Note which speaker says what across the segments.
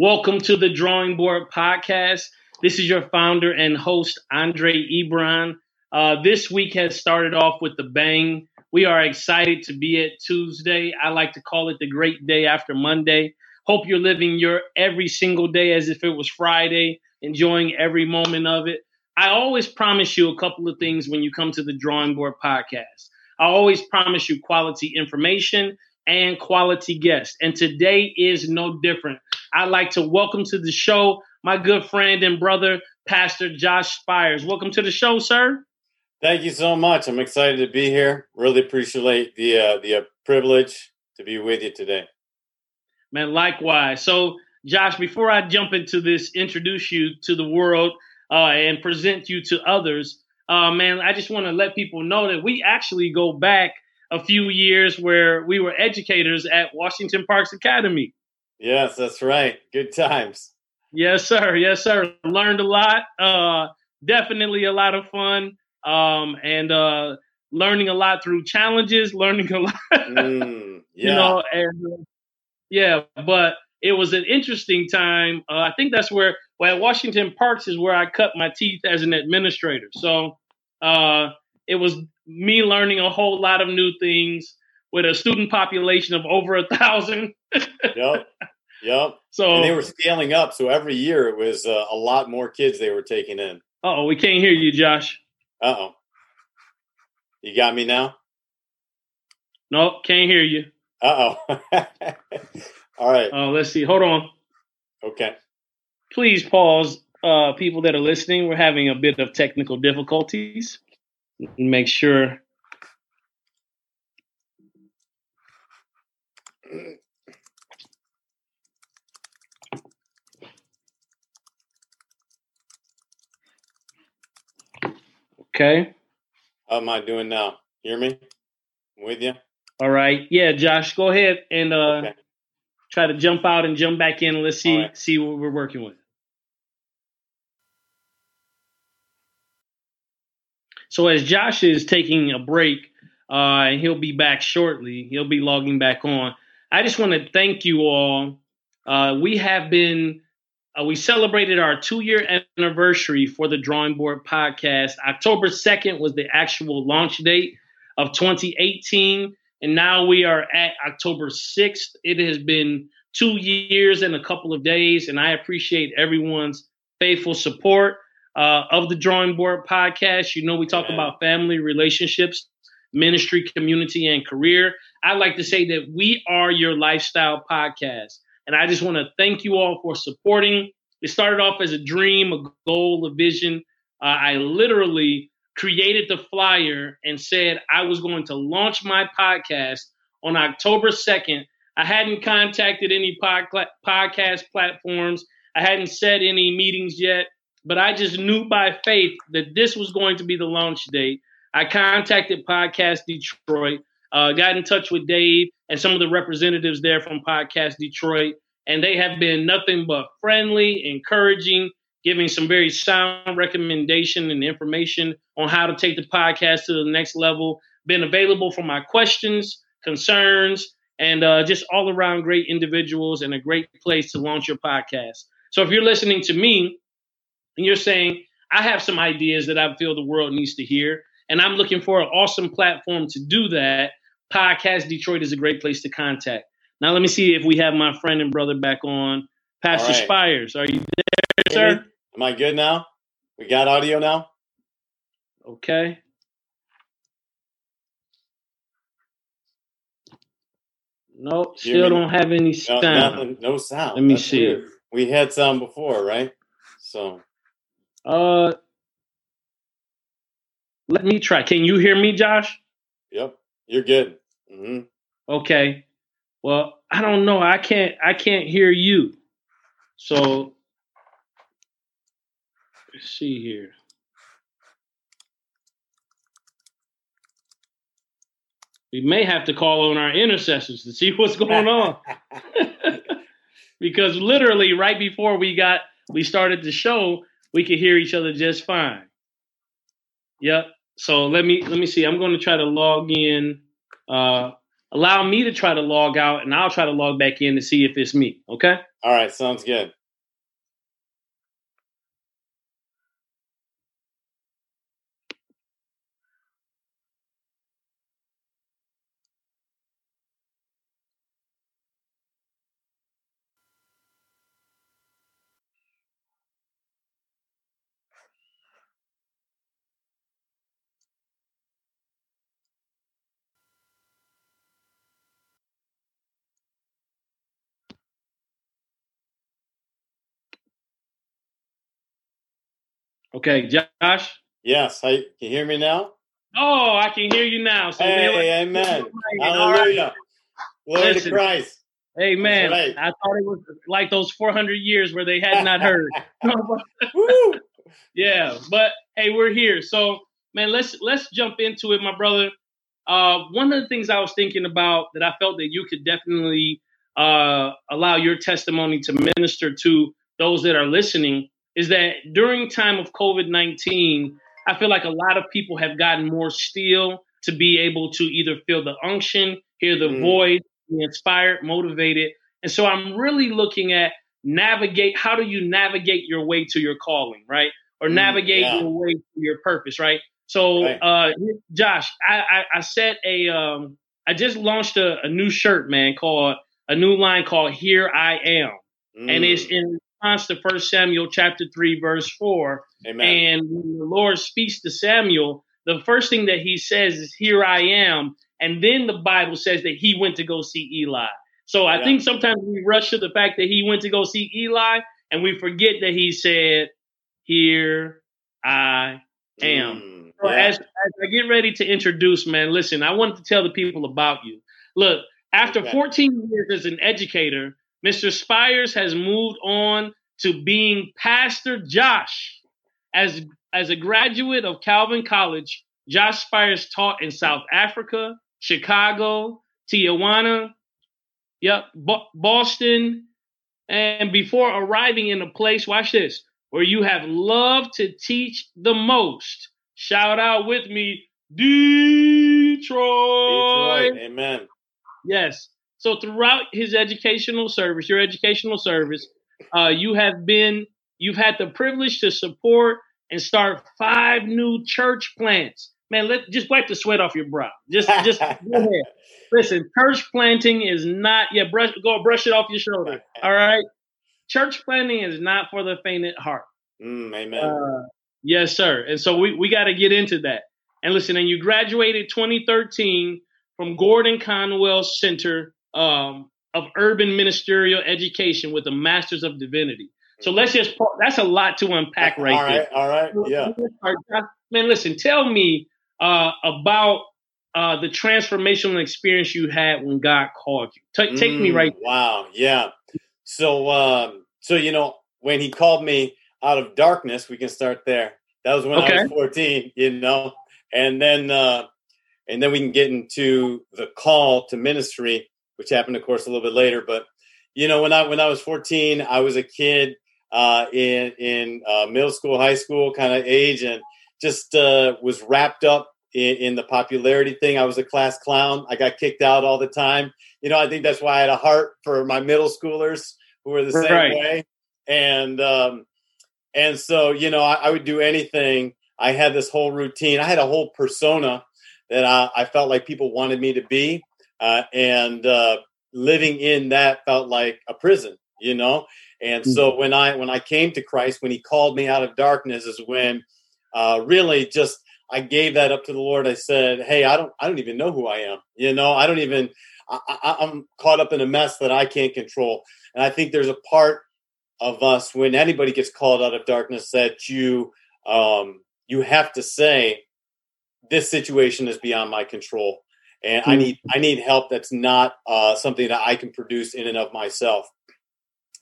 Speaker 1: Welcome to the Drawing Board Podcast. This is your founder and host, Andre Ebron. Uh, this week has started off with the bang. We are excited to be at Tuesday. I like to call it the great day after Monday. Hope you're living your every single day as if it was Friday, enjoying every moment of it. I always promise you a couple of things when you come to the Drawing Board Podcast. I always promise you quality information and quality guests. And today is no different. I'd like to welcome to the show my good friend and brother, Pastor Josh Spires. Welcome to the show, sir.
Speaker 2: Thank you so much. I'm excited to be here. Really appreciate the uh, the uh, privilege to be with you today.
Speaker 1: Man, likewise. So, Josh, before I jump into this, introduce you to the world uh, and present you to others, uh, man, I just want to let people know that we actually go back a few years where we were educators at Washington Parks Academy.
Speaker 2: Yes, that's right. Good times.
Speaker 1: Yes, sir. Yes, sir. Learned a lot. Uh, definitely a lot of fun. Um, and uh, learning a lot through challenges, learning a lot,
Speaker 2: Mm, yeah.
Speaker 1: you know, and yeah, but it was an interesting time. Uh, I think that's where, well, at Washington Parks is where I cut my teeth as an administrator. So uh, it was me learning a whole lot of new things with a student population of over a thousand.
Speaker 2: yep. Yep.
Speaker 1: So
Speaker 2: And they were scaling up, so every year it was uh, a lot more kids they were taking in.
Speaker 1: oh, we can't hear you, Josh.
Speaker 2: Uh oh. You got me now?
Speaker 1: Nope, can't hear you.
Speaker 2: Uh oh. All right.
Speaker 1: Uh, let's see. Hold on.
Speaker 2: Okay.
Speaker 1: Please pause, uh, people that are listening. We're having a bit of technical difficulties. Make sure. Okay.
Speaker 2: How am I doing now? Hear me? I'm with you?
Speaker 1: All right. Yeah, Josh, go ahead and uh,
Speaker 2: Okay.
Speaker 1: try to jump out and jump back in. Let's see
Speaker 2: right.
Speaker 1: see what we're working with. So as Josh is taking a break, uh, and he'll be back shortly. He'll be logging back on. I just want to thank you all. Uh, we have been uh, we celebrated our two year anniversary for the Drawing Board podcast. October second was the actual launch date of 2018, and now we are at October 6th. It has been two years and a couple of days, and I appreciate everyone's faithful support uh, of the Drawing Board podcast. You know, we talk
Speaker 2: Yeah.
Speaker 1: about family, relationships, ministry, community, and career. I like to say that we are your lifestyle podcast. And I just want to thank you all for supporting. It started off as a dream, a goal, a vision. Uh, I literally created the flyer and said I was going to launch my podcast on October 2nd. I hadn't contacted any pod- podcast platforms, I hadn't set any meetings yet, but I just knew by faith that this was going to be the launch date. I contacted Podcast Detroit, uh, got in touch with Dave and some of the representatives there from Podcast Detroit, and they have been nothing but friendly, encouraging, giving some very sound recommendation and information on how to take the podcast to the next level. Been available for my questions, concerns, and uh, just all around great individuals and a great place to launch your podcast. So if you're listening to me and you're saying, I have some ideas that I feel the world needs to hear, and I'm looking for an awesome platform to do that, Podcast Detroit is a great place to contact. Now, let me see if we have my friend and brother back on. Pastor
Speaker 2: right.
Speaker 1: Spires, are you there, sir?
Speaker 2: Am I good now? We got audio now?
Speaker 1: Okay. Nope,
Speaker 2: Hear
Speaker 1: still
Speaker 2: me?
Speaker 1: don't have any
Speaker 2: No,
Speaker 1: sound.
Speaker 2: nothing, no sound.
Speaker 1: Let me
Speaker 2: That's
Speaker 1: see.
Speaker 2: weird. We had sound before, right? So
Speaker 1: Uh, let me try. Can you hear me, Josh?
Speaker 2: Yep, you're good. Hmm
Speaker 1: Okay. Well, I don't know. I can't. I can't hear you. So Let's see here. We may have to call on our intercessors to see what's going on. because literally right before we got we started the show, we could hear each other just fine. Yep. So let me let me see. I'm going to try to log in. Uh, allow me to try to log out, and I'll try to log back in to see if it's me. Okay.
Speaker 2: All right. Sounds good.
Speaker 1: Okay, Josh.
Speaker 2: Yes, I, can you hear me now?
Speaker 1: Oh, I can hear you now.
Speaker 2: So hey, amen. Hallelujah. Glory Listen, to Christ.
Speaker 1: Amen. Right. I thought it was like those 400 years where they had not heard. yeah, but hey, we're here. So, man, let's let's jump into it, my brother. Uh, one of the things I was thinking about that I felt that you could definitely uh, allow your testimony to minister to those that are listening is that during time of COVID-19, I feel like a lot of people have gotten more steel to be able to either feel the unction, hear the mm. voice, be inspired, motivated. And so I'm really looking at navigate how do you navigate your way to your calling, right? Or mm, navigate yeah. your way to your purpose, right? So right. uh Josh, I, I, I set a um I just launched a, a, new shirt, man, called a new line called Here I Am. Mm. And it's mm. in response to First Samuel chapter three, verse four. Amen. And when the Lord speaks to Samuel, the first thing that he says is, Here I am. And then the Bible says that he went to go see Eli. So I yeah. think sometimes we rush to the fact that he went to go see Eli and we forget that he said, Here I am. Mm, so as, as I get ready to introduce, man, listen, I wanted to tell the people about you. Look, after okay. 14 years as an educator, Mr. Spires has moved on to being Pastor Josh. As, as a graduate of Calvin College, Josh Spires taught in South Africa, Chicago, Tijuana, yep, Boston, and before arriving in a place, watch this, where you have loved to teach the most. Shout out with me, Detroit. Detroit.
Speaker 2: Amen.
Speaker 1: Yes. So throughout his educational service, your educational service, uh, you have been, you've had the privilege to support and start five new church plants. Man, let just wipe the sweat off your brow. Just, just go ahead. Listen, church planting is not. Yeah, brush, go brush it off your shoulder. All right. Church planting is not for the faint at heart.
Speaker 2: Mm, amen.
Speaker 1: Uh, yes, sir. And so we we got to get into that. And listen, and you graduated 2013 from Gordon Conwell Center um, of urban ministerial education with a master's of divinity. So let's just that's a lot to unpack right
Speaker 2: all right,
Speaker 1: there.
Speaker 2: All right, yeah.
Speaker 1: Man, listen, tell me uh, about uh, the transformational experience you had when God called you. T- take mm, me right.
Speaker 2: There. Wow, yeah. So, um, so you know, when He called me out of darkness, we can start there. That was when okay. I was fourteen. You know, and then uh, and then we can get into the call to ministry which happened, of course, a little bit later. But you know, when I when I was 14, I was a kid uh, in in uh, middle school, high school kind of age, and just uh, was wrapped up in, in, the popularity thing. I was a class clown. I got kicked out all the time. You know, I think that's why I had a heart for my middle schoolers who were the same way. And um, and so you know, I, I would do anything. I had this whole routine. I had a whole persona that I, I felt like people wanted me to be uh, and uh, living in that felt like a prison, you know. And so when I when I came to Christ, when He called me out of darkness, is when uh, really just I gave that up to the Lord. I said, "Hey, I don't I don't even know who I am. You know, I don't even I, I, am caught up in a mess that I can't control." And I think there's a part of us when anybody gets called out of darkness that you um, you have to say, "This situation is beyond my control." And I hmm. need I need help that's not uh, something that I can produce in and of myself.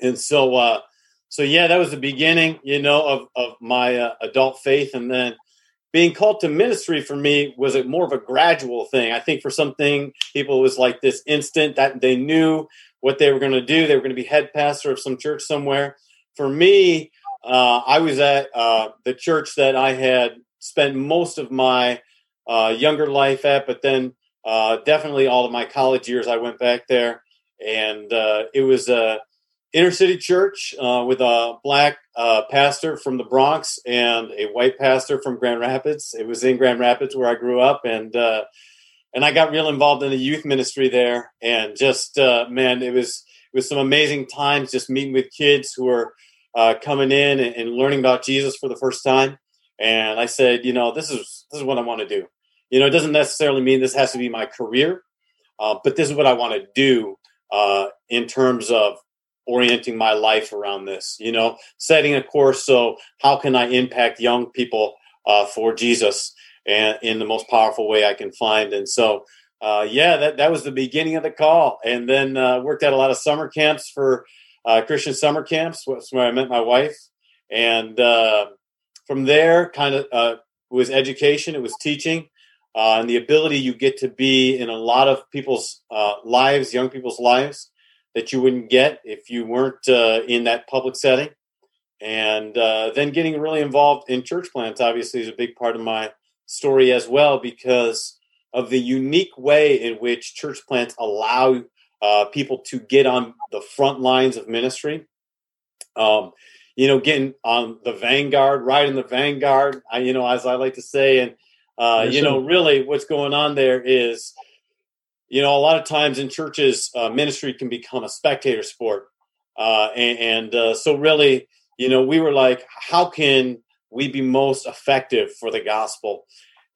Speaker 2: And so, uh, so yeah, that was the beginning, you know, of of my uh, adult faith, and then being called to ministry for me was a more of a gradual thing. I think for something people was like this instant that they knew what they were going to do. They were going to be head pastor of some church somewhere. For me, uh, I was at uh, the church that I had spent most of my uh, younger life at, but then uh, definitely all of my college years, I went back there, and uh, it was a inner city church uh, with a black uh, pastor from the Bronx and a white pastor from Grand Rapids. It was in Grand Rapids where I grew up, and uh, and I got real involved in the youth ministry there. And just uh, man, it was it was some amazing times just meeting with kids who were coming in and, and learning about Jesus for the first time. And I said, you know, this is this is what I want to do. You know, it doesn't necessarily mean this has to be my career, uh, but this is what I want to do in terms of orienting my life around this, you know, setting a course. So, how can I impact young people uh, for Jesus and in the most powerful way I can find? And so, uh, yeah, that, that was the beginning of the call. And then uh, worked at a lot of summer camps for uh, Christian summer camps. That's where I met my wife. And uh, from there, kind of uh, was education, it was teaching. And the ability you get to be in a lot of people's lives, young people's lives, that you wouldn't get if you weren't uh, in that public setting. And uh, then getting really involved in church plants obviously is a big part of my story as well because of the unique way in which church plants allow uh, people to get on the front lines of ministry. Um, you know, getting on the vanguard, right in the vanguard. I, you know, as I like to say, and uh, you know, really, what's going on there is you know, a lot of times in churches, uh, ministry can become a spectator sport. Uh, and, and uh, so, really, you know, we were like, how can we be most effective for the gospel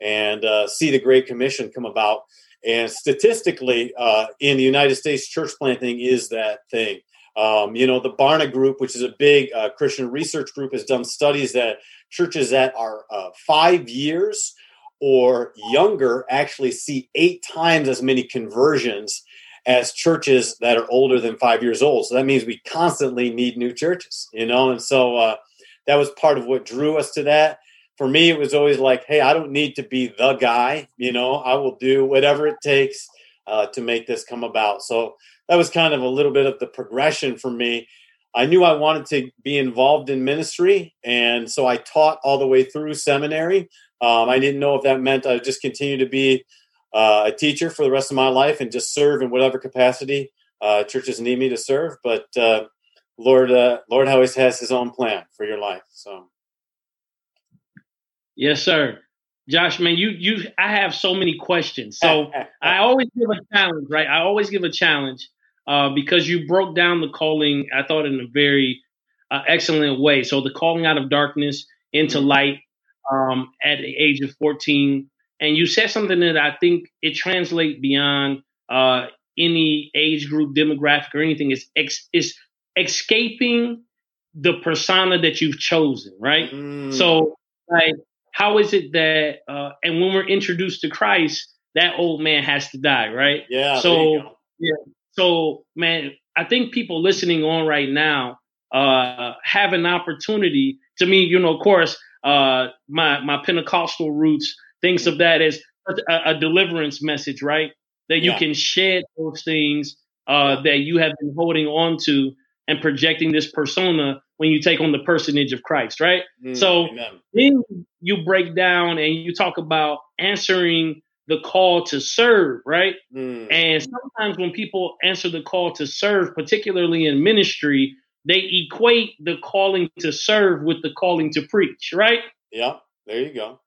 Speaker 2: and uh, see the Great Commission come about? And statistically, uh, in the United States, church planting is that thing. Um, you know, the Barna Group, which is a big uh, Christian research group, has done studies that churches that are five years or younger actually see eight times as many conversions as churches that are older than five years old. So that means we constantly need new churches, you know? And so uh, that was part of what drew us to that. For me, it was always like, hey, I don't need to be the guy, you know, I will do whatever it takes uh, to make this come about. So that was kind of a little bit of the progression for me. I knew I wanted to be involved in ministry. And so I taught all the way through seminary. Um, I didn't know if that meant I would just continue to be uh, a teacher for the rest of my life and just serve in whatever capacity uh, churches need me to serve. But uh, Lord, uh, Lord always has His own plan for your life. So,
Speaker 1: yes, sir. Josh, man, you you I have so many questions. So I always give a challenge, right? I always give a challenge uh, because you broke down the calling. I thought in a very uh, excellent way. So the calling out of darkness into mm-hmm. light um, at the age of 14. And you said something that I think it translates beyond uh, any age group, demographic, or anything. It's, ex- it's escaping the persona that you've chosen, right? Mm. So, like, how is it that, uh, and when we're introduced to Christ, that old man has to die, right?
Speaker 2: Yeah.
Speaker 1: So, yeah. So, man, I think people listening on right now uh, have an opportunity. To me, you know, of course, uh, my my Pentecostal roots thinks of that as a, a deliverance message, right? That you yeah. can shed those things uh, that you have been holding on to and projecting this persona when you take on the personage of Christ, right? Mm, so amen. then you break down and you talk about answering the call to serve, right? Mm. And sometimes when people answer the call to serve, particularly in ministry, they equate the calling to serve with the calling to preach, right?
Speaker 2: Yeah, there you go.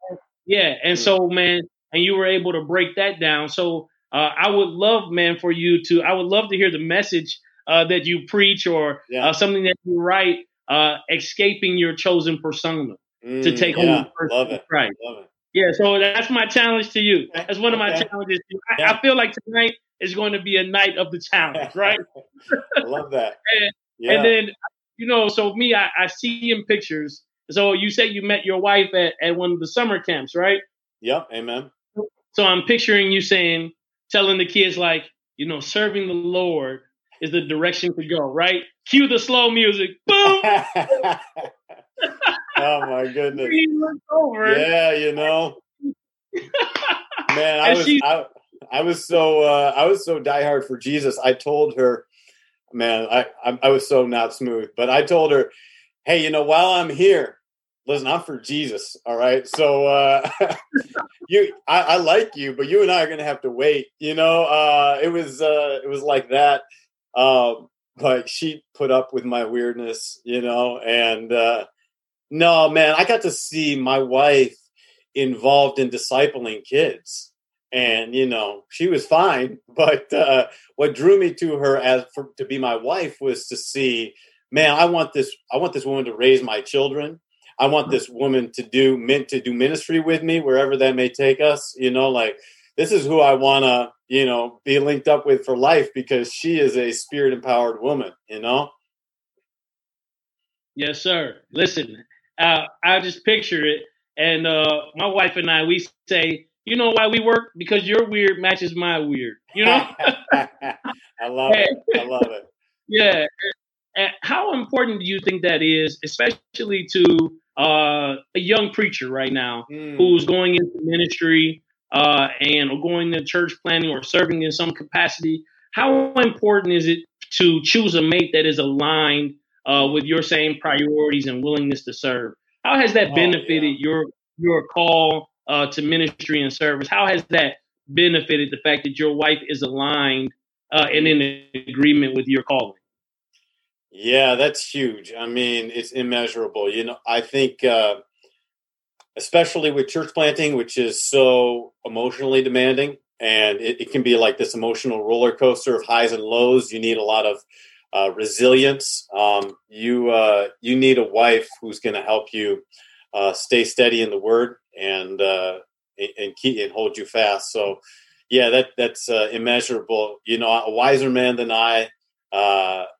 Speaker 1: Yeah, and so man, and you were able to break that down. So uh, I would love, man, for you to. I would love to hear the message uh, that you preach or yeah. uh, something that you write, uh, escaping your chosen persona mm, to take yeah,
Speaker 2: on Love it. Right. Love it.
Speaker 1: Yeah, so that's my challenge to you. That's one of my okay. challenges. I, yeah. I, feel like tonight is going to be a night of the challenge, right?
Speaker 2: I love that.
Speaker 1: and, yeah. And then, you know, so me, I, I see in pictures. So you say you met your wife at, at one of the summer camps, right?
Speaker 2: Yep. Amen.
Speaker 1: So I'm picturing you saying, telling the kids, like, you know, serving the Lord is the direction to go, right? Cue the slow music. Boom. oh
Speaker 2: my goodness.
Speaker 1: He looks over.
Speaker 2: Yeah, you know. Man, I was I, I, was so uh, I was so diehard for Jesus. I told her, man, I, I I was so not smooth, but I told her, hey, you know, while I'm here, listen, I'm for Jesus. All right. So uh you I, I, like you, but you and I are gonna have to wait. You know, uh it was uh it was like that. Um but she put up with my weirdness, you know, and uh no man, I got to see my wife involved in discipling kids. And you know, she was fine, but uh what drew me to her as for, to be my wife was to see man, I want this I want this woman to raise my children I want this woman to do meant to do ministry with me wherever that may take us. You know, like this is who I want to, you know, be linked up with for life because she is a spirit empowered woman. You know.
Speaker 1: Yes, sir. Listen, uh, I just picture it, and uh, my wife and I, we say, you know why we work? Because your weird matches my weird. You know.
Speaker 2: I love it. I love it.
Speaker 1: Yeah. And how important do you think that is, especially to uh, a young preacher right now mm. who's going into ministry uh, and or going to church planting or serving in some capacity. How important is it to choose a mate that is aligned uh, with your same priorities and willingness to serve? How has that oh, benefited yeah. your your call uh, to ministry and service? How has that benefited the fact that your wife is aligned uh, and in agreement with your calling?
Speaker 2: Yeah, that's huge. I mean, it's immeasurable. You know, I think, uh, especially with church planting, which is so emotionally demanding, and it, it, can be like this emotional roller coaster of highs and lows. You need a lot of uh, resilience. Um, you uh, you need a wife who's going to help you uh, stay steady in the Word and uh, and keep and hold you fast. So, yeah, that that's uh, immeasurable. You know, a wiser man than I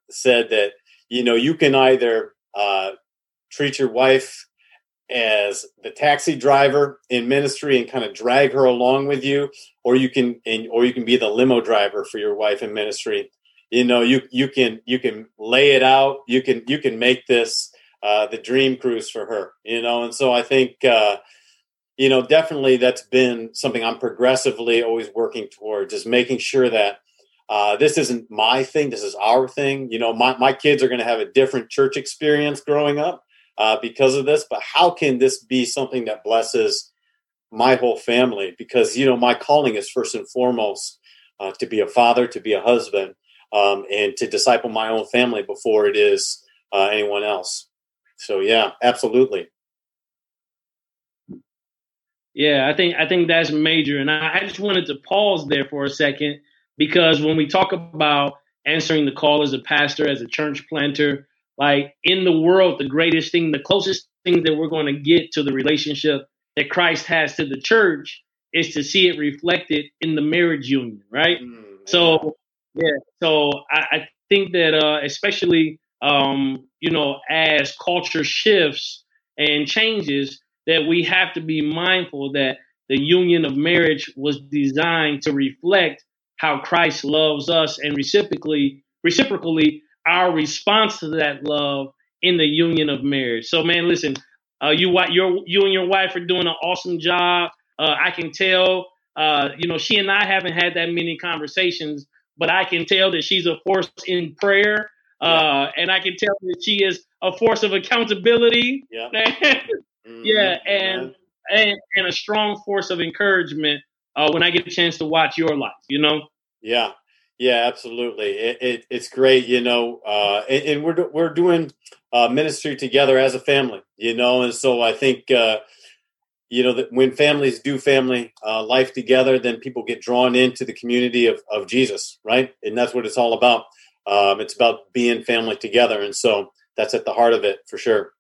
Speaker 2: said that you know, you can either uh, treat your wife as the taxi driver in ministry and kind of drag her along with you, or you can, and, or you can be the limo driver for your wife in ministry. You know, you you can you can lay it out. You can you can make this uh, the dream cruise for her. You know, and so I think. Uh, you know, definitely that's been something I'm progressively always working towards is making sure that uh, this isn't my thing. This is our thing. You know, my, my kids are going to have a different church experience growing up uh, because of this. But how can this be something that blesses my whole family? Because, you know, my calling is first and foremost uh, to be a father, to be a husband, um, and to disciple my own family before it is uh, anyone else. So, yeah, absolutely.
Speaker 1: Yeah, I think I think that's major, and I, I just wanted to pause there for a second because when we talk about answering the call as a pastor, as a church planter, like in the world, the greatest thing, the closest thing that we're going to get to the relationship that Christ has to the church is to see it reflected in the marriage union, right? Mm, so, yeah, so I, I think that uh, especially, um, you know, as culture shifts and changes, that we have to be mindful that the union of marriage was designed to reflect how Christ loves us and reciprocally, reciprocally, our response to that love in the union of marriage. So, man, listen, uh, you, your, you and your wife are doing an awesome job. Uh, I can tell, uh, you know, she and I haven't had that many conversations, but I can tell that she's a force in prayer. Uh, and I can tell that she is a force of accountability.
Speaker 2: Yeah.
Speaker 1: mm-hmm. Yeah. And, and, and a strong force of encouragement uh, when I get a chance to watch your life, you know?
Speaker 2: Yeah, yeah, absolutely. It, it, it's great, you know, uh, and, and, we're we're doing uh, ministry together as a family, you know, and so I think uh, you know that when families do family uh, life together, then people get drawn into the community of of Jesus, right? And that's what it's all about. Um, it's about being family together, and so that's at the heart of it for sure.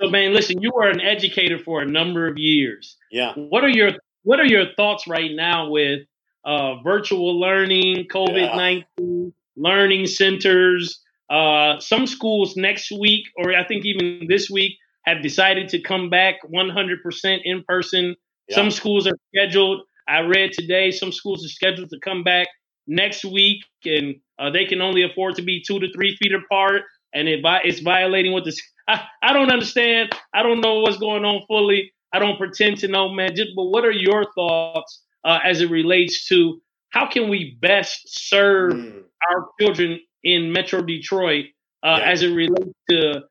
Speaker 1: So, man, listen, you were an educator for a number of years.
Speaker 2: Yeah.
Speaker 1: What are your What are your thoughts right now with uh, virtual learning, COVID 19, yeah. learning centers. Uh, some schools next week, or I think even this week, have decided to come back 100% in person. Yeah. Some schools are scheduled. I read today some schools are scheduled to come back next week, and uh, they can only afford to be two to three feet apart, and it, it's violating what the I, I don't understand. I don't know what's going on fully. I don't pretend to know, man. Just, but what are your thoughts uh, as it relates to how can we best serve mm. our children in Metro Detroit uh, yeah. as it relates to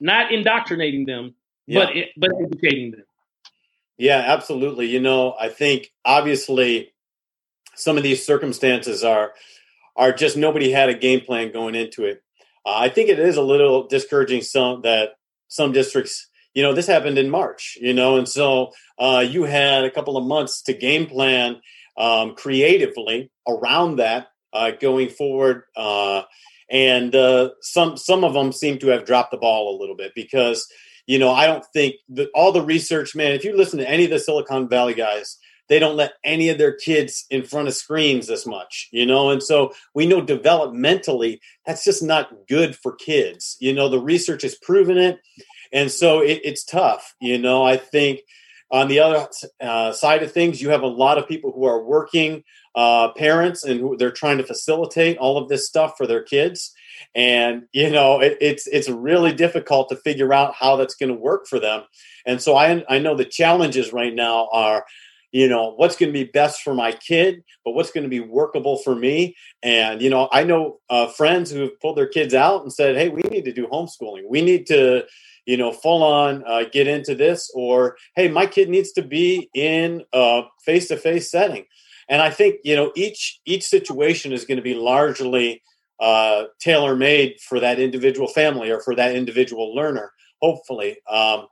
Speaker 1: not indoctrinating them, yeah. but but educating them?
Speaker 2: Yeah, absolutely. You know, I think obviously some of these circumstances are are just nobody had a game plan going into it. Uh, I think it is a little discouraging some that some districts, you know, this happened in March, you know, and so uh, you had a couple of months to game plan um, creatively around that uh, going forward. Uh, and uh, some some of them seem to have dropped the ball a little bit because you know I don't think that all the research, man. If you listen to any of the Silicon Valley guys, they don't let any of their kids in front of screens this much, you know? And so we know developmentally that's just not good for kids. You know, the research has proven it. And so it, it's tough, you know? I think on the other uh, side of things, you have a lot of people who are working uh, parents and who they're trying to facilitate all of this stuff for their kids. And you know it, it's it's really difficult to figure out how that's going to work for them. And so I I know the challenges right now are you know what's going to be best for my kid but what's going to be workable for me? And you know i know uh, friends who have pulled their kids out and said hey we need to do homeschooling. We need to you know full on uh, get into this or hey my kid needs to be in a face-to-face setting. And i think you know each each situation is going to be largely uh, tailor made for that individual family or for that individual learner hopefully. Um,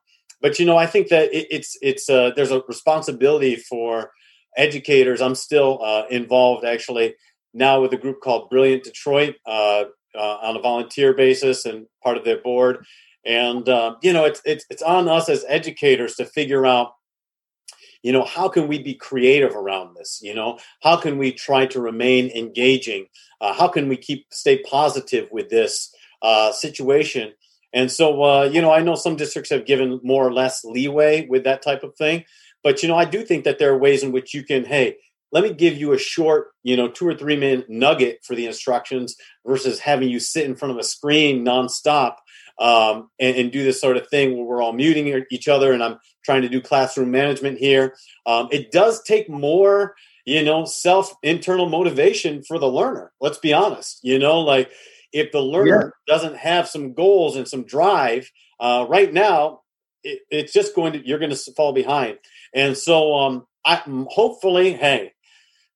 Speaker 2: but you know, I think that it, it's it's uh, there's a responsibility for educators. I'm still uh, involved actually now with a group called Brilliant Detroit uh, uh on a volunteer basis and part of their board. And uh, you know, it's it's it's on us as educators to figure out you know how can we be creative around this you know how can we try to remain engaging uh, how can we keep stay positive with this situation and so, uh, you know, I know some districts have given more or less leeway with that type of thing. But, you know, I do think that there are ways in which you can, hey, let me give you a short, you know, two or three minute nugget for the instructions versus having you sit in front of a screen nonstop um, and, and, do this sort of thing where we're all muting each other and I'm trying to do classroom management here. Um, it does take more, you know, self internal motivation for the learner. Let's be honest, you know, like if the learner yeah. doesn't have some goals and some drive, uh, right now it, it's just going to you're going to fall behind. And so, um, I hopefully, hey,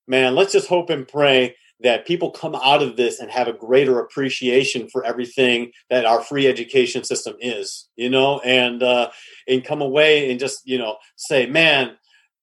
Speaker 2: man, let's just hope and pray that people come out of this and have a greater appreciation for everything that our free education system is, you know, and uh, and come away and just you know say, man,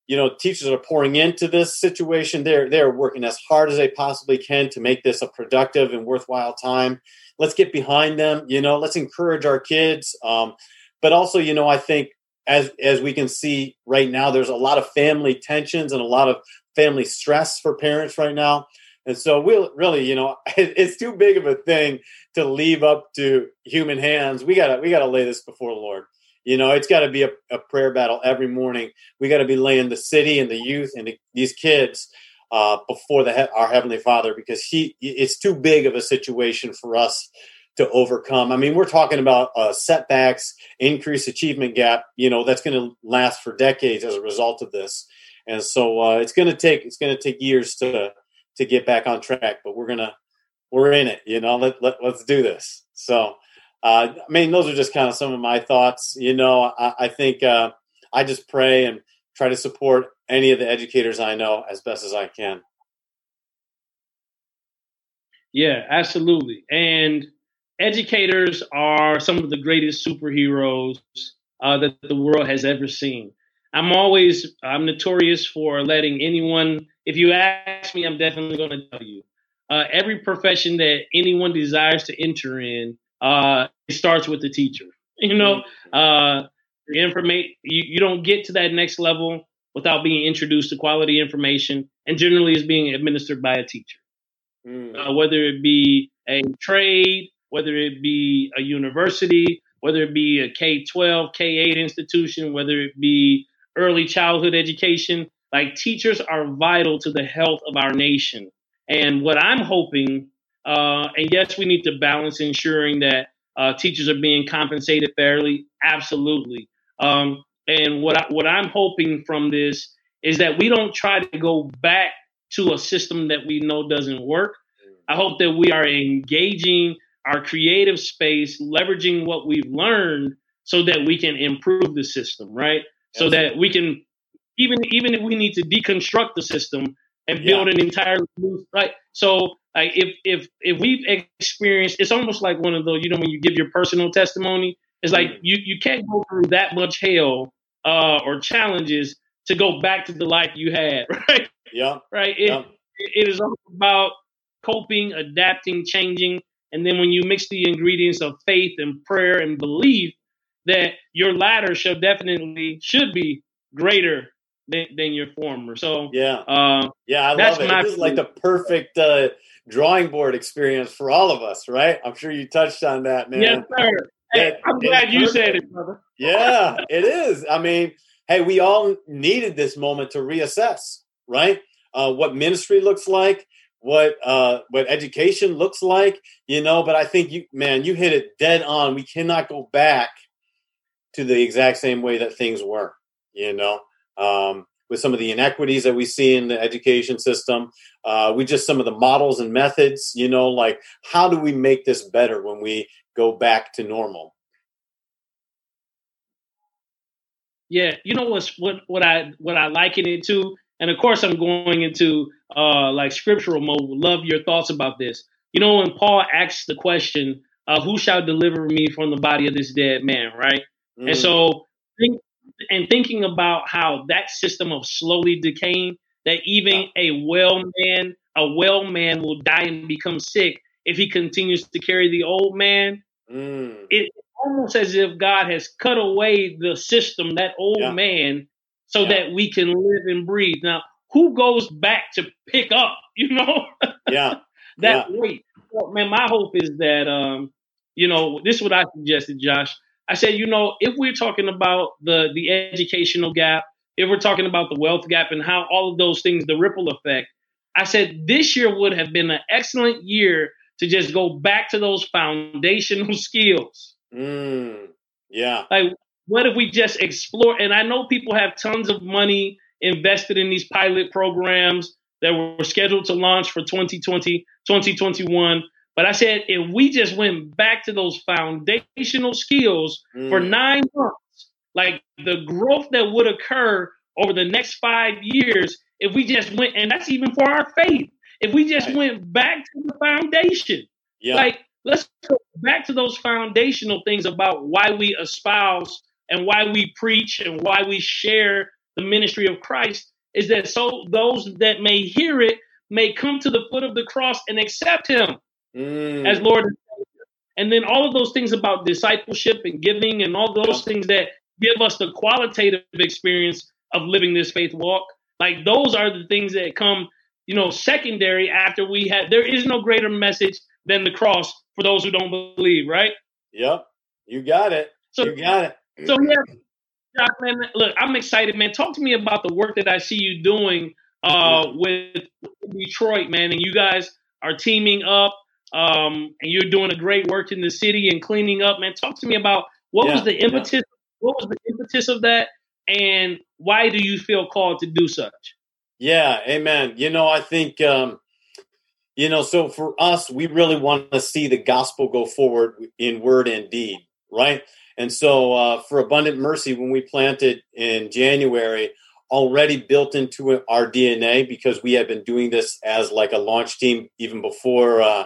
Speaker 2: you know teachers are pouring into this situation. They're they're working as hard as they possibly can to make this a productive and worthwhile time. Let's get behind them you know let's encourage our kids. Um, but also you know i think as as we can see right now there's a lot of family tensions and a lot of family stress for parents right now. And so we'll really you know it's too big of a thing to leave up to human hands. We gotta we gotta lay this before the lord you know, it's got to be a, a, prayer battle every morning. We got to be laying the city and the youth and the, these kids uh, before the our heavenly Father because he it's too big of a situation for us to overcome. I mean, we're talking about uh, setbacks, increased achievement gap. You know, that's going to last for decades as a result of this, and so uh, it's going to take it's going to take years to to get back on track. But we're gonna we're in it. You know, let, let let's do this. So uh, I mean, those are just kind of some of my thoughts. You know, I, I think uh, I just pray and try to support any of the educators I know as best as I can.
Speaker 1: Yeah, absolutely. And educators are some of the greatest superheroes uh, that the world has ever seen. I'm always I'm notorious for letting anyone. If you ask me, I'm definitely going to tell you. Uh, every profession that anyone desires to enter in, uh, it starts with the teacher. You know, mm-hmm. uh, information you, you don't get to that next level without being introduced to quality information, and generally is being administered by a teacher. Mm. Uh, whether it be a trade, whether it be a university, whether it be a K 12, K 8 institution, whether it be early childhood education, like teachers are vital to the health of our nation. And what I'm hoping, uh, and yes, we need to balance ensuring that uh, teachers are being compensated fairly. Absolutely. Um, and what I, what I'm hoping from this is that we don't try to go back to a system that we know doesn't work. I hope that we are engaging our creative space, leveraging what we've learned so that we can improve the system, right? So that we can even even if we need to deconstruct the system and build yeah. an entirely new right. So like if if if we've experienced it's almost like one of those, you know, when you give your personal testimony, it's like mm. you you can't go through that much hell uh, or challenges to go back to the life you had, right?
Speaker 2: Yeah.
Speaker 1: Right. It, yeah. it is all about coping, adapting, changing. And then when you mix the ingredients of faith and prayer and belief, that your latter should definitely should be greater than, than your former. So
Speaker 2: yeah, uh, yeah, I love it. This is like the perfect uh, drawing board experience for all of us, right? I'm sure you touched on that, man.
Speaker 1: Yes, sir. Hey, it, I'm glad you said it, brother.
Speaker 2: yeah, it is. I mean, hey, we all needed this moment to reassess, right? Uh, what ministry looks like, what uh, what education looks like, you know. But I think you, man, you hit it dead on. We cannot go back to the exact same way that things were, you know. Um, with some of the inequities that we see in the education system, uh, we just some of the models and methods, you know, like how do we make this better when we go back to normal?
Speaker 1: Yeah, you know what's what what I what I liken it to, and of course I'm going into uh like scriptural mode. Love your thoughts about this. You know when Paul asks the question, uh, "Who shall deliver me from the body of this dead man?" Right, mm. and so think, and thinking about how that system of slowly decaying, that even a well man, a well man will die and become sick if he continues to carry the old man. Mm. It almost as if God has cut away the system, that old yeah. man, so yeah. that we can live and breathe. Now, who goes back to pick up, you know,
Speaker 2: yeah,
Speaker 1: that yeah. weight? Well, man, my hope is that, um, you know, this is what I suggested, Josh. I said, you know, if we're talking about the the educational gap, if we're talking about the wealth gap and how all of those things, the ripple effect, I said this year would have been an excellent year to just go back to those foundational skills.
Speaker 2: Mm, yeah.
Speaker 1: Like, what if we just explore? And I know people have tons of money invested in these pilot programs that were scheduled to launch for 2020, 2021. But I said, if we just went back to those foundational skills mm. for nine months, like the growth that would occur over the next five years, if we just went, and that's even for our faith, if we just right. went back to the foundation, yeah. like let's go back to those foundational things about why we espouse and why we preach and why we share the ministry of Christ is that so those that may hear it may come to the foot of the cross and accept him mm. as Lord and then all of those things about discipleship and giving and all those things that give us the qualitative experience of living this faith walk, like those are the things that come, you know, secondary after we had there is no greater message than the cross for those who don't believe, right?
Speaker 2: Yep. You got it. So, you got it.
Speaker 1: So yeah, man, look, I'm excited, man. Talk to me about the work that I see you doing uh, with Detroit, man. And you guys are teaming up, um, and you're doing a great work in the city and cleaning up, man. Talk to me about what yeah, was the impetus? Yeah. What was the impetus of that, and why do you feel called to do such?
Speaker 2: Yeah, amen. You know, I think um, you know, so for us, we really want to see the gospel go forward in word and deed, right? And so uh, for Abundant Mercy, when we planted in January, already built into our DNA because we had been doing this as like a launch team even before uh,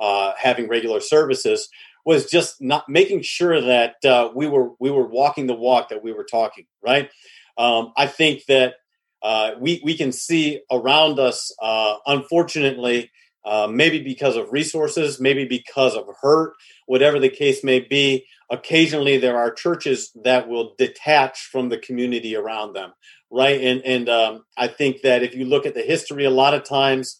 Speaker 2: uh, having regular services was just not making sure that uh, we were we were walking the walk that we were talking right. Um, I think that uh, we we can see around us, uh, unfortunately, uh, maybe because of resources, maybe because of hurt, whatever the case may be. Occasionally, there are churches that will detach from the community around them, right? And and um, I think that if you look at the history, a lot of times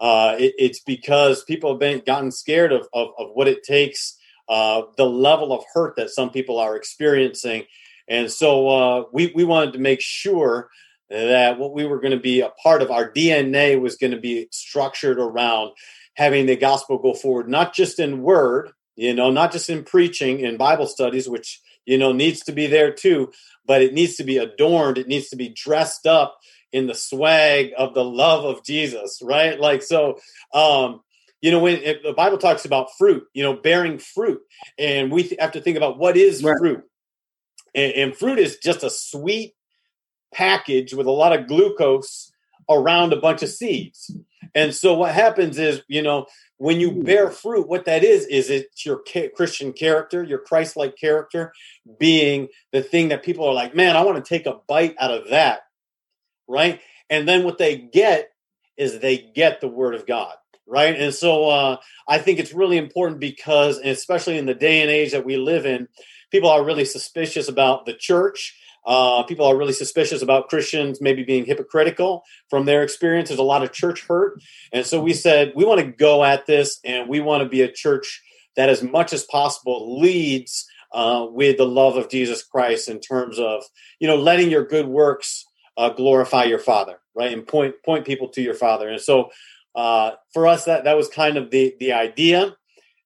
Speaker 2: uh, it, it's because people have been gotten scared of of, of what it takes, uh, the level of hurt that some people are experiencing, and so uh, we we wanted to make sure that what we were going to be a part of our DNA was going to be structured around having the gospel go forward, not just in word, you know, not just in preaching and Bible studies, which, you know, needs to be there too, but it needs to be adorned. It needs to be dressed up in the swag of the love of Jesus, right? Like, so, um, you know, when the Bible talks about fruit, you know, bearing fruit, and we have to think about what is right. fruit. And, and fruit is just a sweet package with a lot of glucose around a bunch of seeds. And so what happens is, you know, when you bear fruit, what that is, is it's your Christian character, your Christ like character being the thing that people are like, man, I want to take a bite out of that. Right. And then what they get is they get the word of God. Right. And so uh, I think it's really important because, especially in the day and age that we live in, people are really suspicious about the church uh, people are really suspicious about Christians maybe being hypocritical from their experience. There's a lot of church hurt. And so we said, we want to go at this and we want to be a church that, as much as possible, leads uh, with the love of Jesus Christ in terms of, you know, letting your good works uh, glorify your Father, right? And point point people to your Father. And so uh, for us, that, that was kind of the, the idea.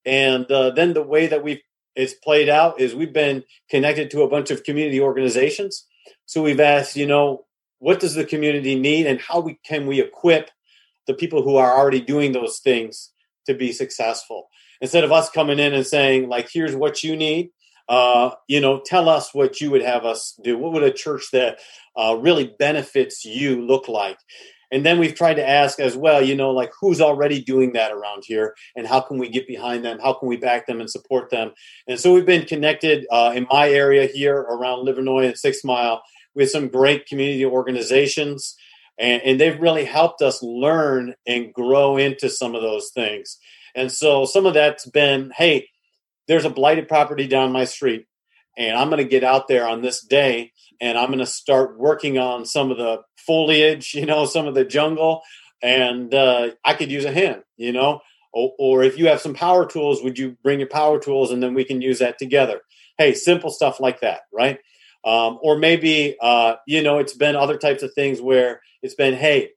Speaker 2: And uh, then the way that we've it's played out is we've been connected to a bunch of community organizations. So we've asked, you know, what does the community need and how we can we equip the people who are already doing those things to be successful instead of us coming in and saying like here's what you need uh, you know tell us what you would have us do what would a church that uh, really benefits you look like and then we've tried to ask as well, you know, like who's already doing that around here and how can we get behind them? How can we back them and support them? And so we've been connected uh, in my area here around Livernois and Six Mile with some great community organizations. And, and they've really helped us learn and grow into some of those things. And so some of that's been, hey, there's a blighted property down my street and I'm going to get out there on this day and I'm going to start working on some of the foliage, you know, some of the jungle, and uh, I could use a hand, you know. Or, or if you have some power tools, would you bring your power tools and then we can use that together? Hey, simple stuff like that, right? Um, or maybe, uh, you know, it's been other types of things where it's been, hey,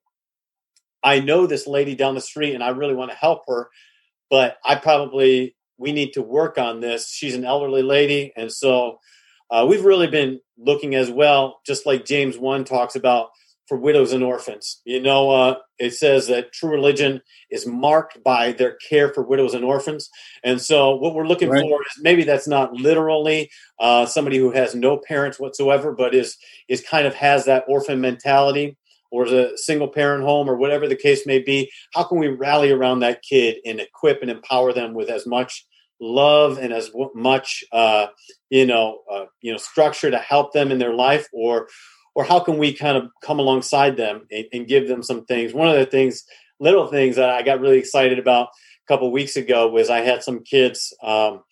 Speaker 2: I know this lady down the street and I really want to help her, but I probably we need to work on this. She's an elderly lady, and so uh, we've really been looking as well, just like James one talks about for widows and orphans. You know, uh, it says that true religion is marked by their care for widows and orphans, and so what we're looking right. for is maybe that's not literally uh, somebody who has no parents whatsoever, but is is kind of has that orphan mentality or a single parent home or whatever the case may be how can we rally around that kid and equip and empower them with as much love and as much uh, you know uh, you know structure to help them in their life? Or or how can we kind of come alongside them and, and give them some things? One of the things little things that i got really excited about a couple weeks ago was i had some kids um,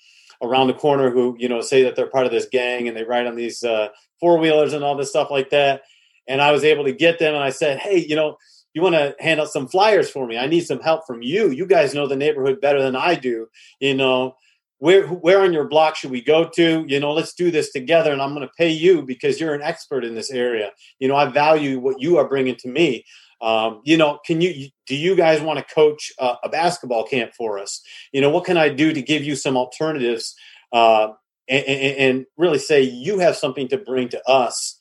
Speaker 2: around the corner who you know say that they're part of this gang and they ride on these uh, four wheelers and all this stuff like that and I was able to get them. And I said, hey, you know, you want to hand out some flyers for me? I need some help from you. You guys know the neighborhood better than I do. You know, where where on your block should we go to? You know, let's do this together. And I'm going to pay you because you're an expert in this area. You know, I value what you are bringing to me. Um, you know, can you do you guys want to coach a, a, basketball camp for us? You know, what can I do to give you some alternatives uh, and, and, and, really say you have something to bring to us?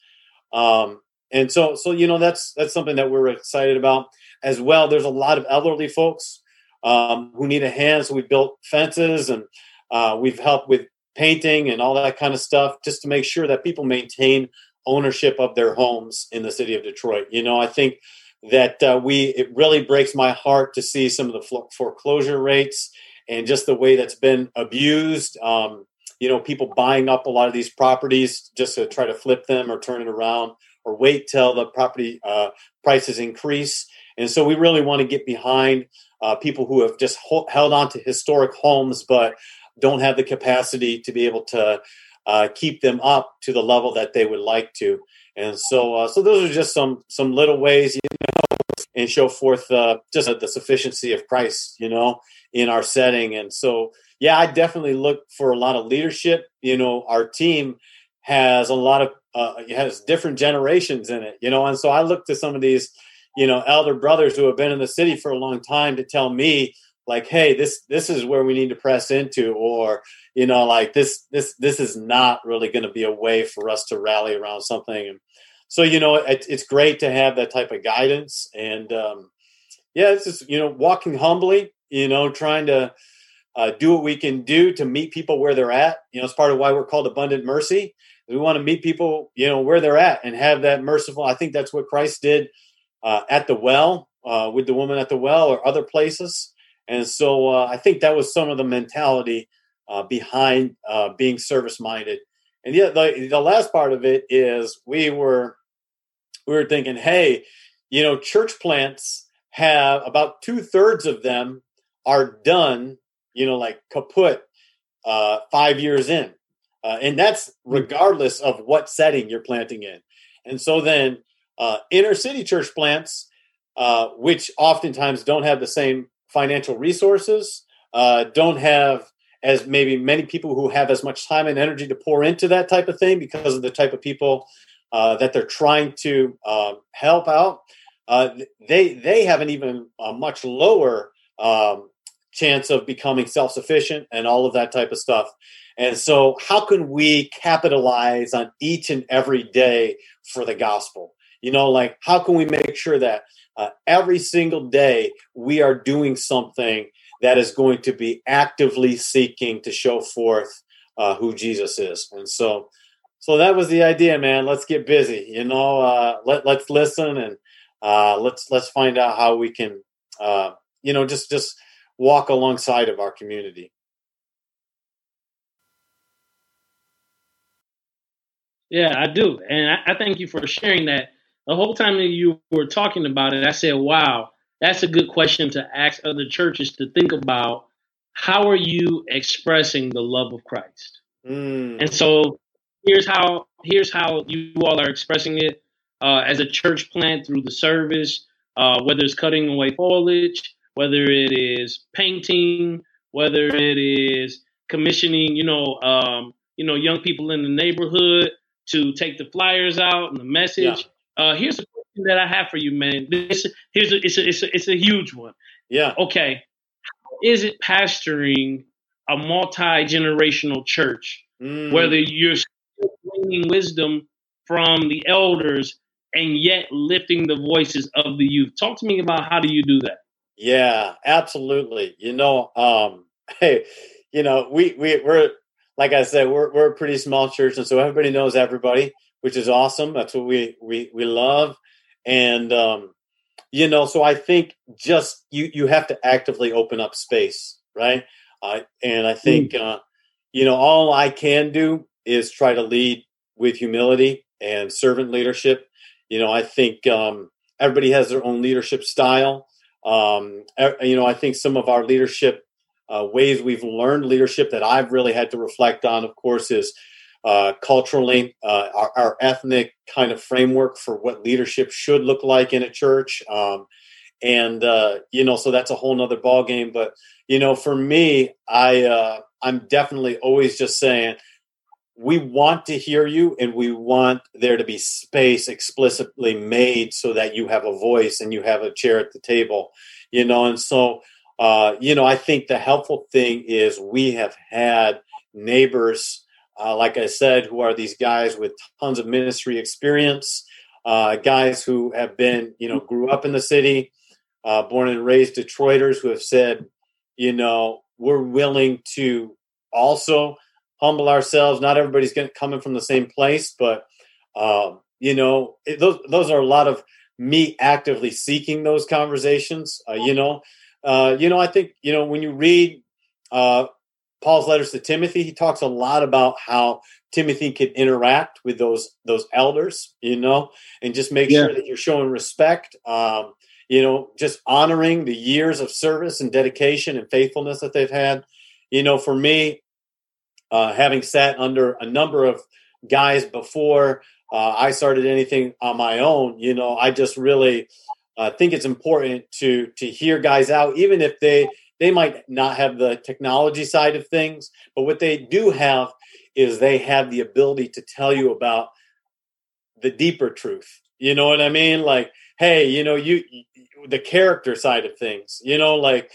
Speaker 2: Um, and so so you know that's that's something that we're excited about as well. There's a lot of elderly folks um, who need a hand. So we built fences and uh, we've helped with painting and all that kind of stuff just to make sure that people maintain ownership of their homes in the city of detroit. You know i think that uh, we it really breaks my heart to see some of the foreclosure rates and just the way that's been abused. Um, you know people buying up a lot of these properties just to try to flip them or turn it around or wait till the property uh, prices increase. And so we really want to get behind uh, people who have just ho- held on to historic homes but don't have the capacity to be able to uh, keep them up to the level that they would like to. And so, uh, so those are just some some little ways, you know, and show forth uh, just the sufficiency of Christ, you know, in our setting. And so, yeah, I definitely look for a lot of leadership. You know, our team has a lot of uh, it has different generations in it, you know. And so I look to some of these, you know, elder brothers who have been in the city for a long time to tell me like hey this this is where we need to press into or you know like this this this is not really going to be a way for us to rally around something. And so you know it, it's great to have that type of guidance and um yeah it's just you know walking humbly you know trying to uh, do what we can do to meet people where they're at. You know it's part of why we're called abundant mercy we want to meet people you know where they're at and have that merciful i think that's what christ did uh, at the well uh, with the woman at the well or other places and so uh, I think that was some of the mentality uh, behind uh, being service minded. And yet the, the last part of it is we were we were thinking, hey, you know, church plants have about two thirds of them are done, you know, like kaput uh, five years in. Uh, and that's regardless of what setting you're planting in. And so then uh, inner city church plants, uh, which oftentimes don't have the same financial resources, uh, don't have as maybe many people who have as much time and energy to pour into that type of thing because of the type of people uh, that they're trying to uh, help out. Uh, they they have an even a much lower um, chance of becoming self sufficient and all of that type of stuff. And so, how can we capitalize on each and every day for the gospel? You know, like how can we make sure that uh, every single day we are doing something that is going to be actively seeking to show forth uh, who Jesus is. And so, so that was the idea, man. Let's get busy. You know, uh, let let's listen and uh, let's let's find out how we can, uh, you know, just just walk alongside of our community.
Speaker 1: Yeah, I do, and I, I thank you for sharing that the whole time that you were talking about it, I said, wow, that's a good question to ask other churches to think about. How are you expressing the love of Christ? Mm. And so here's how here's how you all are expressing it uh, as a church plant through the service, uh, whether it's cutting away foliage, whether it is painting, whether it is commissioning, you know, um, you know, young people in the neighborhood to take the flyers out and the message. Yeah. Uh, here's a question that I have for you, man. This here's a, it's a, it's a, it's a huge one.
Speaker 2: Yeah.
Speaker 1: Okay. How is it pastoring a multi generational church, mm. whether you're gaining wisdom from the elders and yet lifting the voices of the youth? Talk to me about how do you do that?
Speaker 2: Yeah, absolutely. You know, um, hey, you know, we we we're like I said, we're we're a pretty small church, and so everybody knows everybody which is awesome. That's what we we we love, and um, you know, so I think just you you have to actively open up space, right? Uh, and I think mm. uh, you know all I can do is try to lead with humility and servant leadership. You know, I think um, everybody has their own leadership style. Um, you know, I think some of our leadership uh, ways we've learned leadership that I've really had to reflect on, of course, is uh, culturally, uh, our, our, ethnic kind of framework for what leadership should look like in a church. Um, and uh, you know, so that's a whole nother ball game. But you know, for me, I uh, I'm definitely always just saying we want to hear you, and we want there to be space explicitly made so that you have a voice and you have a chair at the table. You know, and so uh, you know, I think the helpful thing is we have had neighbors uh, like I said, who are these guys with tons of ministry experience, uh, guys who have been, you know, grew up in the city, uh, born and raised Detroiters who have said, you know, we're willing to also humble ourselves. Not everybody's going coming from the same place, but um, you know, it, those those are a lot of me actively seeking those conversations. Uh, you know, uh, you know, I think you know when you read uh, Paul's letters to Timothy, he talks a lot about how Timothy could interact with those those elders, you know, and just make yeah. sure that you're showing respect. Um, you know, just honoring the years of service and dedication and faithfulness that they've had. You know, for me, uh, having sat under a number of guys before uh, I started anything on my own, you know, I just really uh, think it's important to to hear guys out, even if they they might not have the technology side of things, but what they do have is they have the ability to tell you about the deeper truth. You know what I mean? Like, hey, you know, you, the character side of things. You know, like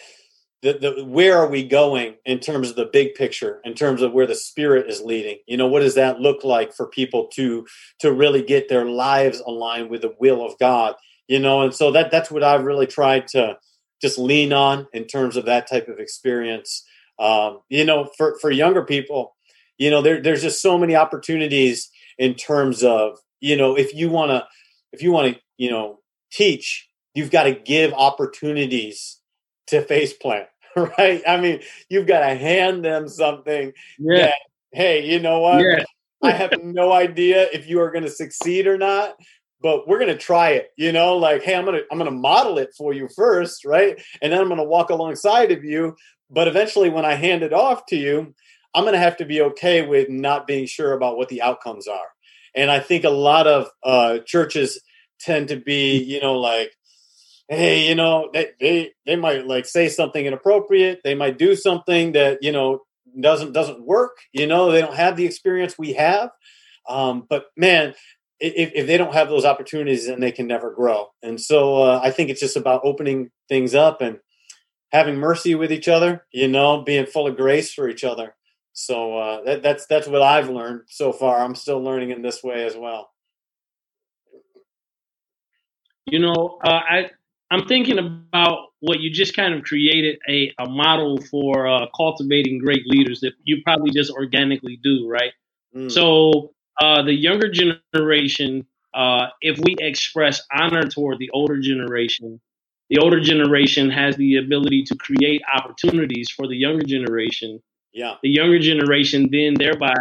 Speaker 2: the, the where are we going in terms of the big picture in terms of where the spirit is leading you know what does that look like for people to to really get their lives aligned with the will of god you know and so that that's what i've really tried to just lean on in terms of that type of experience um, you know for for younger people you know there, there's just so many opportunities in terms of you know if you want to if you want to you know teach you've got to give opportunities to face plant, right? I mean, you've got to hand them something yeah. that, hey, you know what? Yeah. I have no idea if you are going to succeed or not, but we're going to try it. You know, like, hey, I'm going to I'm going to model it for you first, right? And then I'm going to walk alongside of you. But eventually, when I hand it off to you, I'm going to have to be okay with not being sure about what the outcomes are. And I think a lot of uh, churches tend to be, you know, like, hey, you know, they, they they might like say something inappropriate. They might do something that you know doesn't doesn't work. You know, they don't have the experience we have. Um, but man, if, if they don't have those opportunities, then they can never grow. And so uh, I think it's just about opening things up and having mercy with each other. You know, being full of grace for each other. So uh, that, that's that's what I've learned so far. I'm still learning in this way as well.
Speaker 1: You know, uh, I I'm thinking about what you just kind of created a, a model for uh, cultivating great leaders that you probably just organically do, right? Mm. So uh, the younger generation, uh, if we express honor toward the older generation, the older generation has the ability to create opportunities for the younger generation.
Speaker 2: Yeah.
Speaker 1: The younger generation then thereby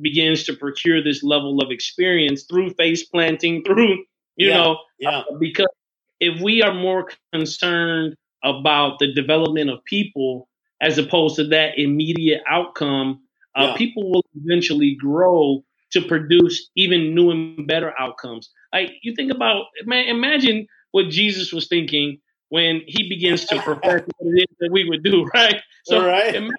Speaker 1: begins to procure this level of experience through face planting, through you
Speaker 2: yeah.
Speaker 1: know,
Speaker 2: yeah.
Speaker 1: Uh, because if we are more concerned about the development of people as opposed to that immediate outcome, uh, yeah. people will eventually grow to produce even new and better outcomes. Like you think about, man, imagine what Jesus was thinking when he begins to perfect what it is that we would do, right?
Speaker 2: So, right.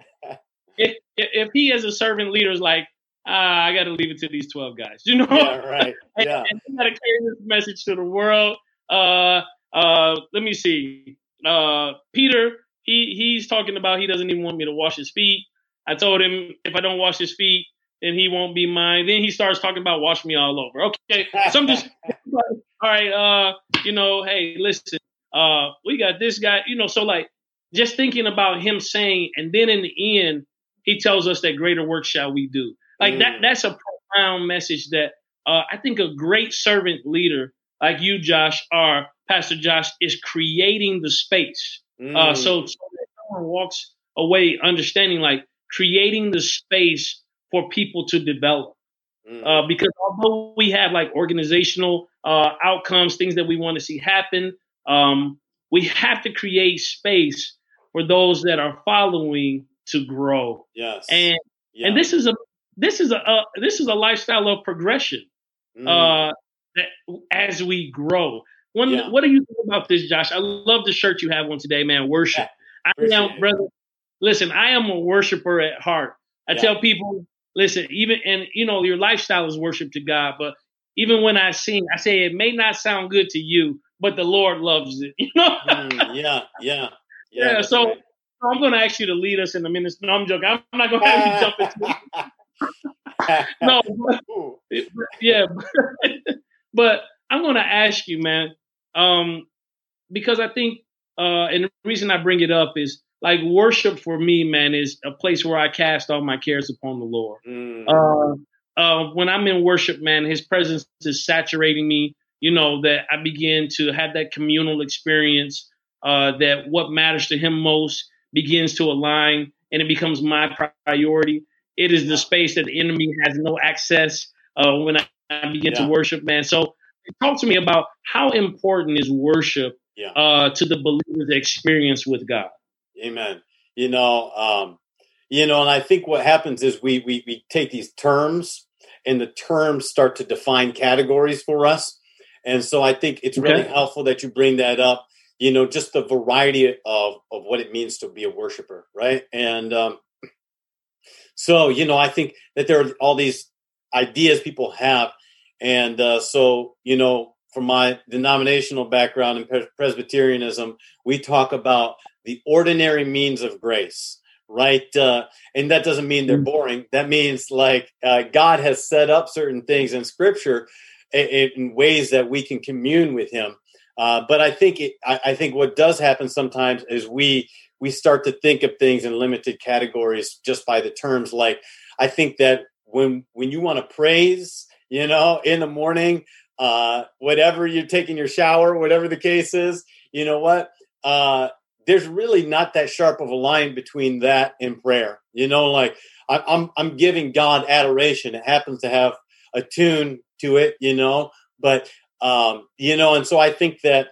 Speaker 1: If, if he as a servant leader is like, ah, I got to leave it to these twelve guys, you know?
Speaker 2: Yeah, right. Yeah.
Speaker 1: and, and got to carry this message to the world. Uh, uh, let me see. Uh, Peter, he he's talking about he doesn't even want me to wash his feet. I told him if I don't wash his feet, then he won't be mine. Then he starts talking about wash me all over. Okay, so I'm just all right. Uh, you know, hey, listen, uh, we got this guy. You know, so like just thinking about him saying, and then in the end, he tells us that greater work shall we do. Like mm. that. That's a profound message that uh, I think a great servant leader like you, Josh, are Pastor Josh, is creating the space. Mm. Uh, so, so that someone walks away understanding like creating the space for people to develop. Mm. Uh, because although we have like organizational uh, outcomes, things that we want to see happen, um, we have to create space for those that are following to grow.
Speaker 2: Yes,
Speaker 1: and yeah. and this is a this is a, a, this is a lifestyle of progression. Mm. Uh, that as we grow. One, yeah. what do you think about this, Josh? I love the shirt you have on today, man. Worship. Yeah, I am, brother. Listen, I am a worshiper at heart. I yeah. tell people, listen, even and you know, your lifestyle is worship to God, but even when I sing, I say it may not sound good to you, but the Lord loves it. You know?
Speaker 2: mm, yeah, yeah,
Speaker 1: yeah. yeah so, I'm going to ask you to lead us in a minute. No, I'm joking. I'm not going to have you jump into. no, but, yeah, but I'm going to ask you, man, um, because I think, uh, and the reason I bring it up is like worship for me, man, is a place where I cast all my cares upon the Lord. Mm. Uh, uh, when I'm in worship, man, His presence is saturating me. You know that I begin to have that communal experience. Uh, that what matters to Him most begins to align, and it becomes my priority. It is the space that the enemy has no access uh, when I, I begin yeah. to worship, man. So talk to me about how important is worship yeah. uh, to the believer's experience with God.
Speaker 2: Amen. You know, um, you know, and I think what happens is we we we take these terms and the terms start to define categories for us. And so I think it's really okay. helpful that you bring that up. You know, just the variety of of what it means to be a worshiper, right? And um, so, you know, I think that there are all these ideas people have And uh, so, you know, from my denominational background in Presbyterianism, we talk about the ordinary means of grace, right? Uh, and that doesn't mean they're mm. boring. That means like uh, God has set up certain things in Scripture in, in ways that we can commune with Him. Uh, but I think it, I, I think what does happen sometimes is we we start to think of things in limited categories just by the terms. Like I think that when when you want to praise, you know, in the morning, uh, whatever you're taking your shower, whatever the case is, you know what? Uh, there's really not that sharp of a line between that and prayer. You know, like I, I'm I'm giving God adoration. It happens to have a tune to it, you know, but um, you know, and so I think that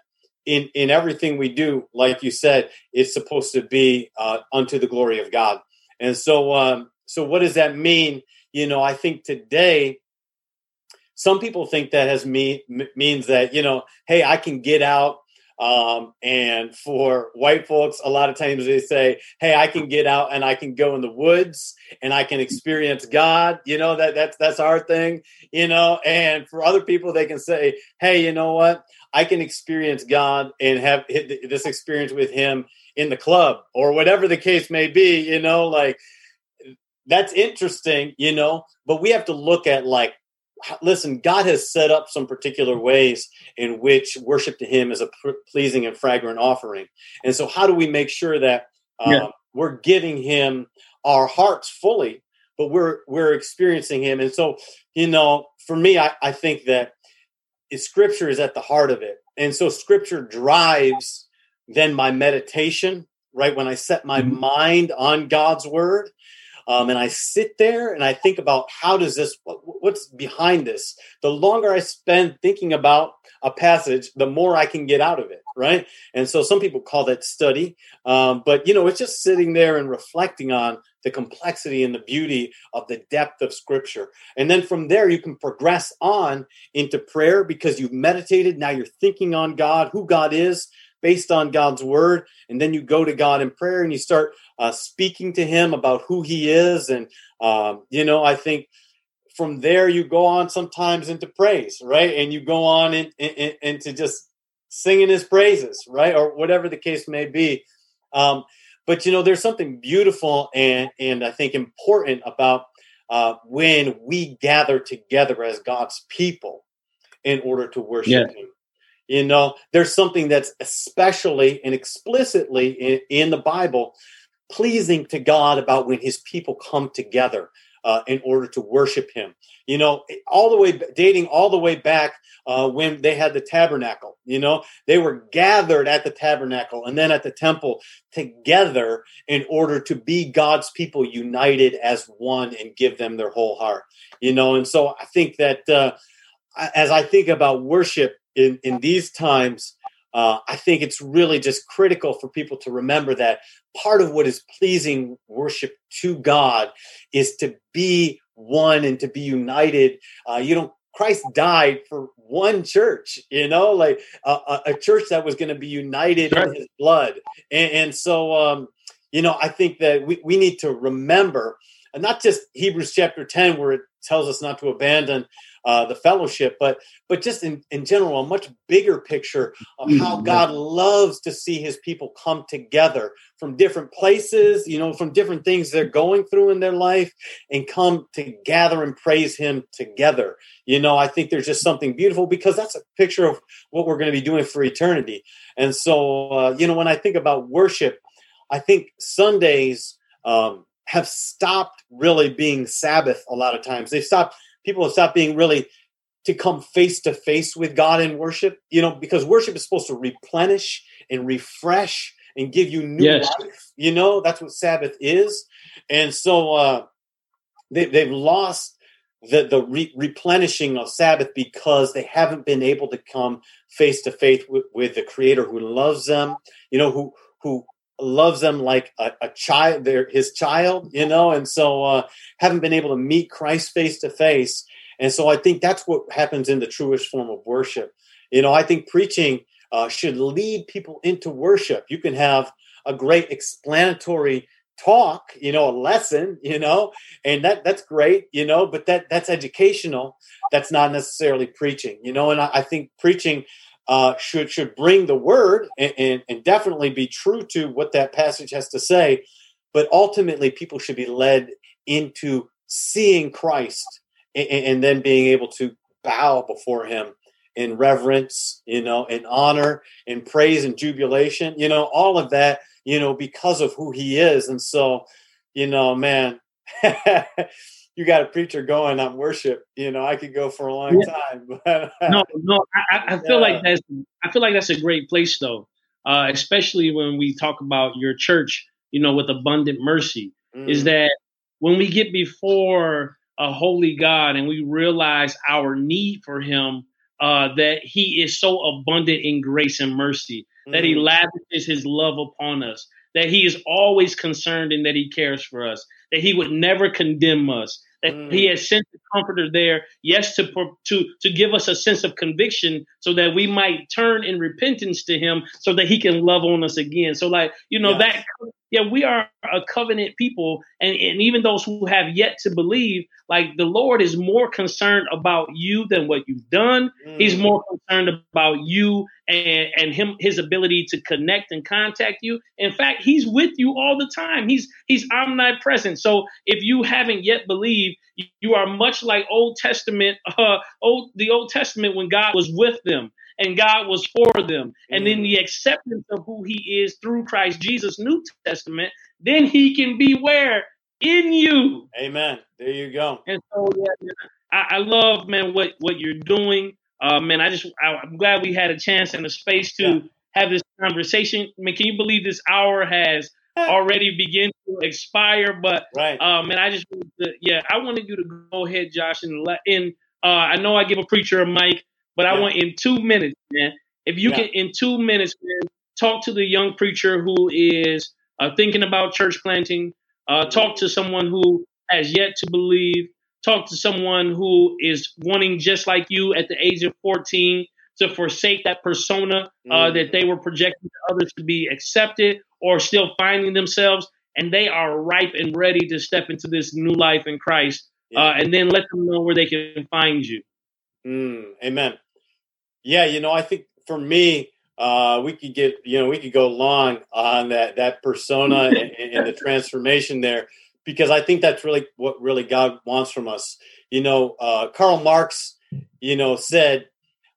Speaker 2: in in everything we do, like you said, it's supposed to be uh, unto the glory of God. And so, um, so what does that mean? You know, I think today some people think that has me means that you know, hey, I can get out. Um, and for white folks, a lot of times they say, "Hey, I can get out and I can go in the woods and I can experience God." You know that that's that's our thing. You know, and for other people, they can say, "Hey, you know what? I can experience God and have this experience with Him in the club or whatever the case may be." You know, like that's interesting. You know, but we have to look at like listen, God has set up some particular ways in which worship to Him is a pleasing and fragrant offering. And so, how do we make sure that um, yeah. we're giving Him our hearts fully, but we're we're experiencing Him? And so, you know, for me, I, I think that Scripture is at the heart of it, and so Scripture drives then my meditation. Right when I set my mm-hmm. mind on God's word, um, and I sit there and I think about how does this, what, what's behind this? The longer I spend thinking about a passage, the more I can get out of it, right? And so some people call that study, um, but you know, it's just sitting there and reflecting on the complexity and the beauty of the depth of Scripture. And then from there, you can progress on into prayer because you've meditated. Now you're thinking on God, who God is based on God's word. And then you go to God in prayer and you start uh, speaking to Him about who He is. And, um, you know, I think from there you go on sometimes into praise, right? And you go on in, in, in, into just singing His praises, right? Or whatever the case may be. Um, but, you know, there's something beautiful and, and I think important about uh, when we gather together as God's people in order to worship yeah. Him. You know, there's something that's especially and explicitly in, in the Bible pleasing to God about when his people come together uh, in order to worship him. You know, all the way dating all the way back uh, when they had the tabernacle. You know, they were gathered at the tabernacle and then at the temple together in order to be God's people united as one and give them their whole heart. You know, and so I think that uh, as I think about worship in in these times, uh, I think it's really just critical for people to remember that part of what is pleasing worship to God is to be one and to be united. Uh, you know, Christ died for one church, you know, like a, a church that was going to be united sure. in his blood. And, and so, um, you know, I think that we, we need to remember, not just Hebrews chapter 10, where it tells us not to abandon uh, the fellowship, but but just in, in general, a much bigger picture of how mm-hmm. God loves to see his people come together from different places, you know, from different things they're going through in their life and come to gather and praise him together. You know, I think there's just something beautiful because that's a picture of what we're going to be doing for eternity. And so, uh, you know, when I think about worship, I think Sundays um, have stopped really being Sabbath a lot of times. They've stopped people have stopped being really to come face to face with God in worship, you know, because worship is supposed to replenish and refresh and give you new yes. life. You know, that's what Sabbath is. And so uh, they, they've lost the, the re- replenishing of Sabbath because they haven't been able to come face to face with the Creator who loves them, you know, who, who, loves them like a, a child they're his child you know? And so uh, haven't been able to meet christ face to face and so i think that's what happens in the truest form of worship. You know i think preaching uh, should lead people into worship. You can have a great explanatory talk, you know, a lesson, you know, and that that's great, you know, but that that's educational. That's not necessarily preaching, you know, and I, I think preaching uh, should should bring the word and, and, and definitely be true to what that passage has to say, but ultimately people should be led into seeing Christ and, and then being able to bow before Him in reverence, you know, in honor, in praise and jubilation, you know, all of that you know, because of who he is. And so, you know, man, you got a preacher going on worship. You know, I could go for a long yeah. time.
Speaker 1: no, no, I, I feel yeah. like that's I feel like that's a great place though, uh, especially when we talk about your church. You know, with abundant mercy, mm. is that when we get before a holy God and we realize our need for Him, uh, that He is so abundant in grace and mercy that he mm. lavishes his love upon us, that he is always concerned and that he cares for us, that he would never condemn us, that mm. he has sent the comforter there, yes, to to to give us a sense of conviction, so that we might turn in repentance to him, so that he can love on us again. So, like you know, yes. that yeah, we are a covenant people, and, and even those who have yet to believe, like the Lord is more concerned about you than what you've done. Mm. He's more concerned about you and, and him his ability to connect and contact you. In fact, he's with you all the time. He's he's omnipresent. So if you haven't yet believed, you are much like Old Testament, uh, old the Old Testament when God was with them and God was for them. And then the mm. acceptance of who he is through Christ Jesus, New Testament, then he can be where? In you.
Speaker 2: Amen. There you go.
Speaker 1: And so, yeah, I, I love, man, what, what you're doing. Uh, man, I just, I, am glad we had a chance and a space to yeah. have this conversation. I mean, can you believe this hour has already begun to expire? But,
Speaker 2: right.
Speaker 1: uh, man, I just, yeah, I wanted you to go ahead, Josh, and let in. Uh, I know I give a preacher a mic. But. I want in two minutes, man, if you yeah. can, in two minutes, man, talk to the young preacher who is uh, thinking about church planting. Uh, talk to someone who has yet to believe. Talk to someone who is wanting, just like you, at the age of 14, to forsake that persona uh, mm. that they were projecting to others to be accepted or still finding themselves. And they are ripe and ready to step into this new life in Christ. Yeah. Uh, and then let them know where they can find you.
Speaker 2: Mm. Amen. Yeah, you know, I think for me, uh, we could get, you know, we could go long on that that persona and, and, the transformation there, because I think that's really what really God wants from us. You know, uh, Karl Marx, you know, said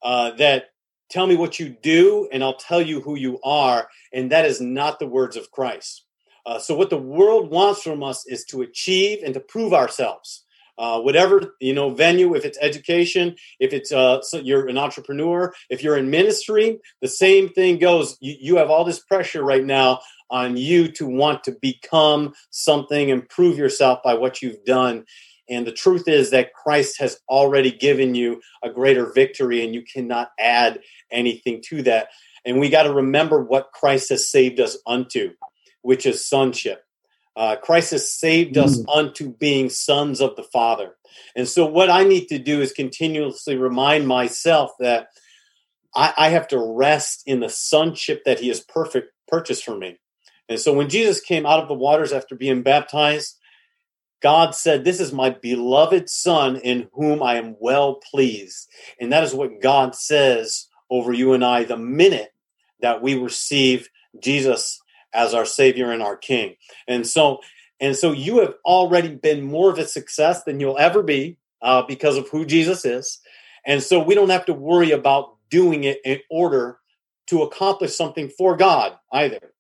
Speaker 2: uh, that tell me what you do and I'll tell you who you are, and that is not the words of Christ. Uh, so what the world wants from us is to achieve and to prove ourselves uh, whatever you know venue if it's education if it's uh, so you're an entrepreneur if you're in ministry the same thing goes you, you have all this pressure right now on you to want to become something and prove yourself by what you've done and the truth is that Christ has already given you a greater victory, and you cannot add anything to that. And we got to remember what Christ has saved us unto, which is sonship. Uh, Christ has saved us mm. unto being sons of the Father. And so, what I need to do is continuously remind myself that I, I have to rest in the sonship that He has perfect purchased for me. And so, when Jesus came out of the waters after being baptized, God said, This is my beloved Son in whom I am well pleased. And that is what God says over you and I the minute that we receive Jesus as our Savior and our King. And so, and so you have already been more of a success than you'll ever be uh, because of who Jesus is. And so we don't have to worry about doing it in order to accomplish something for God either.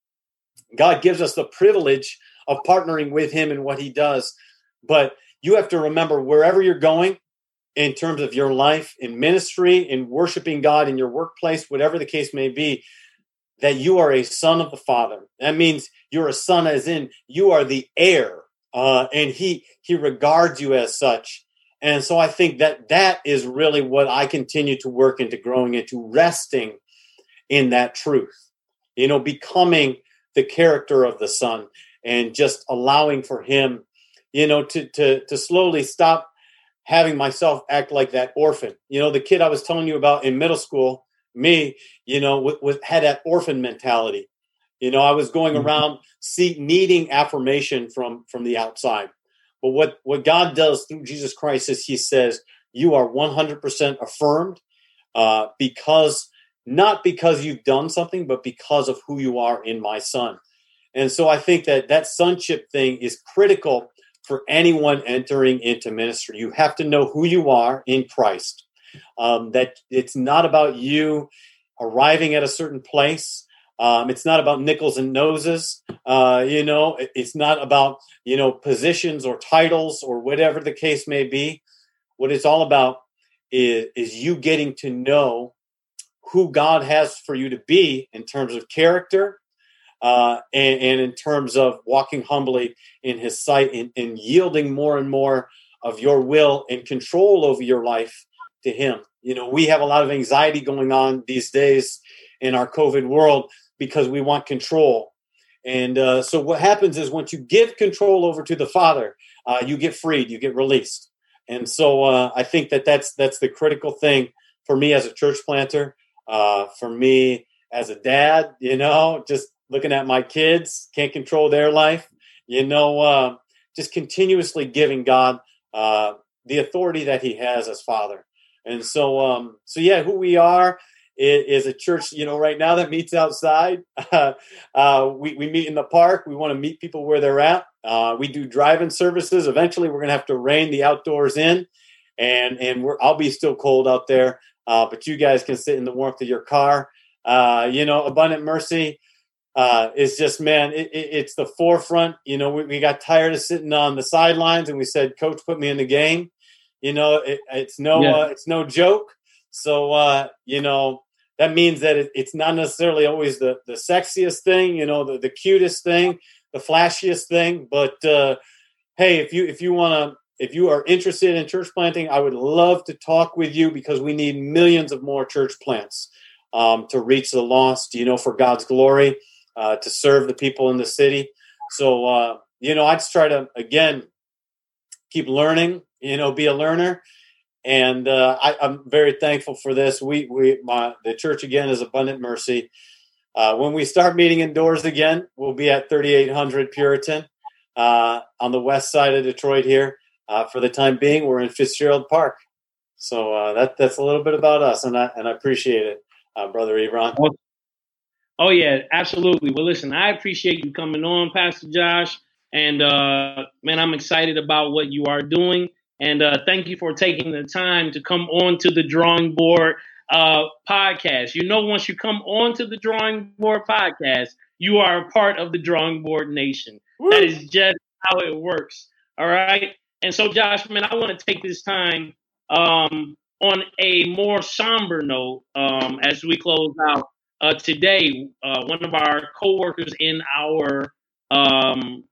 Speaker 2: God gives us the privilege of partnering with Him in what He does. But you have to remember wherever you're going in terms of your life, in ministry, in worshiping God, in your workplace, whatever the case may be, that you are a son of the Father. That means you're a son, as in you are the heir, uh, and he he regards you as such. And so I think that that is really what I continue to work into growing into, resting in that truth. You know, becoming the character of the son and just allowing for him, you know, to to to slowly stop having myself act like that orphan. You know, the kid I was telling you about in middle school me, you know, with, with had that orphan mentality. You know, I was going mm-hmm. around see, needing affirmation from from the outside. But what what God does through Jesus Christ is He says you are 100% affirmed uh, because not because you've done something, but because of who you are in my Son. And so I think that that sonship thing is critical for anyone entering into ministry. You have to know who you are in Christ. Um, that it's not about you arriving at a certain place. Um, it's not about nickels and noses. Uh, you know, it's not about you know positions or titles or whatever the case may be. What it's all about is is you getting to know who God has for you to be in terms of character, uh, and, and, in terms of walking humbly in his sight and, and, yielding more and more of your will and control over your life to him. You know, we have a lot of anxiety going on these days in our COVID world because we want control. And uh, so what happens is once you give control over to the Father, uh, you get freed, you get released. And so uh, I think that that's that's the critical thing for me as a church planter, uh, for me as a dad. You know, just looking at my kids, can't control their life. You know, uh, just continuously giving God uh, the authority that He has as Father. And so, um, so yeah, who we are is, a church. You know, right now that meets outside. Uh, we we meet in the park. We want to meet people where they're at. Uh, we do drive-in services. Eventually, we're going to have to rein the outdoors in, and and we're I'll be still cold out there, uh, but you guys can sit in the warmth of your car. Uh, you know, abundant mercy uh, is just man, it, it, it's the forefront. You know, we, we, got tired of sitting on the sidelines, and we said, "Coach, put me in the game." You know, it, it's no, yeah. uh, it's no joke. So, uh, you know, that means that it's not necessarily always the the sexiest thing, you know, the, the cutest thing, the flashiest thing. But uh, hey, if you if you want to if you are interested in church planting, I would love to talk with you because we need millions of more church plants um, to reach the lost, you know, for God's glory uh, to serve the people in the city. So, uh, you know, I just try to, again, keep learning, you know, be a learner. And uh, I, am very thankful for this. We, we, my, the church again is Abundant Mercy. Uh, when we start meeting indoors again, we'll be at 3800 Puritan uh, on the west side of Detroit here. Uh, for the time being, we're in Fitzgerald Park. So uh, that that's a little bit about us, and I and I appreciate it, uh, brother Ebron.
Speaker 1: Oh yeah, absolutely. Well, listen, I appreciate you coming on, Pastor Josh, and man, I'm excited about what you are doing, and uh, thank you for taking the time to come on to the Drawing Board uh, podcast. You know, once you come on to the Drawing Board podcast, you are a part of the Drawing Board Nation. Woo. That is just how it works. All right, and so Josh, man, I want to take this time um, on a more somber note um, as we close out uh, today, uh, one of our coworkers in our um,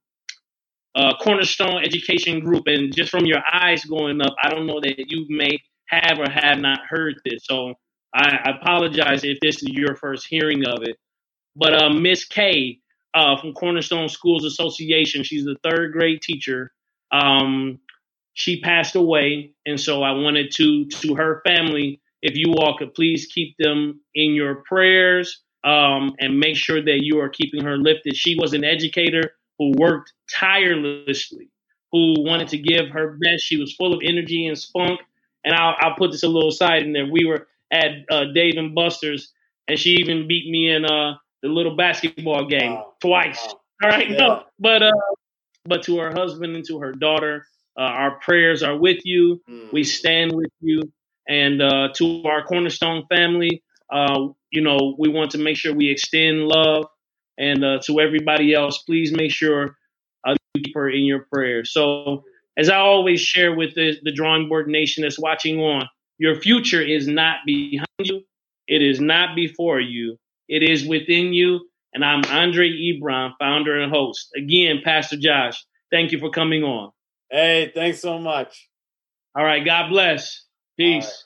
Speaker 1: uh, Cornerstone Education Group, and just from your eyes going up, I don't know that you may have or have not heard this. So I, I apologize if this is your first hearing of it. But uh, Miss K uh, from Cornerstone Schools Association, she's a third grade teacher. Um, she passed away, and so I wanted to to her family if you all could please keep them in your prayers um, and make sure that you are keeping her lifted. She was an educator who worked tirelessly, who wanted to give her best. She was full of energy and spunk. And I'll, I'll put this a little side in there. We were at uh, Dave and Buster's, and she even beat me in uh, the little basketball game wow. twice. Wow. All right, yeah. no, but uh, but to her husband and to her daughter, uh, our prayers are with you. Mm. We stand with you. And uh, to our Cornerstone family, uh, you know, we want to make sure we extend love. And uh, to everybody else, please make sure uh, her in your prayers. So, as I always share with the, the Drawing Board Nation that's watching on, your future is not behind you, it is not before you, it is within you. And I'm Andre Ebron, founder and host. Again, Pastor Josh, thank you for coming on.
Speaker 2: Hey, thanks so much.
Speaker 1: All right. God bless. Peace.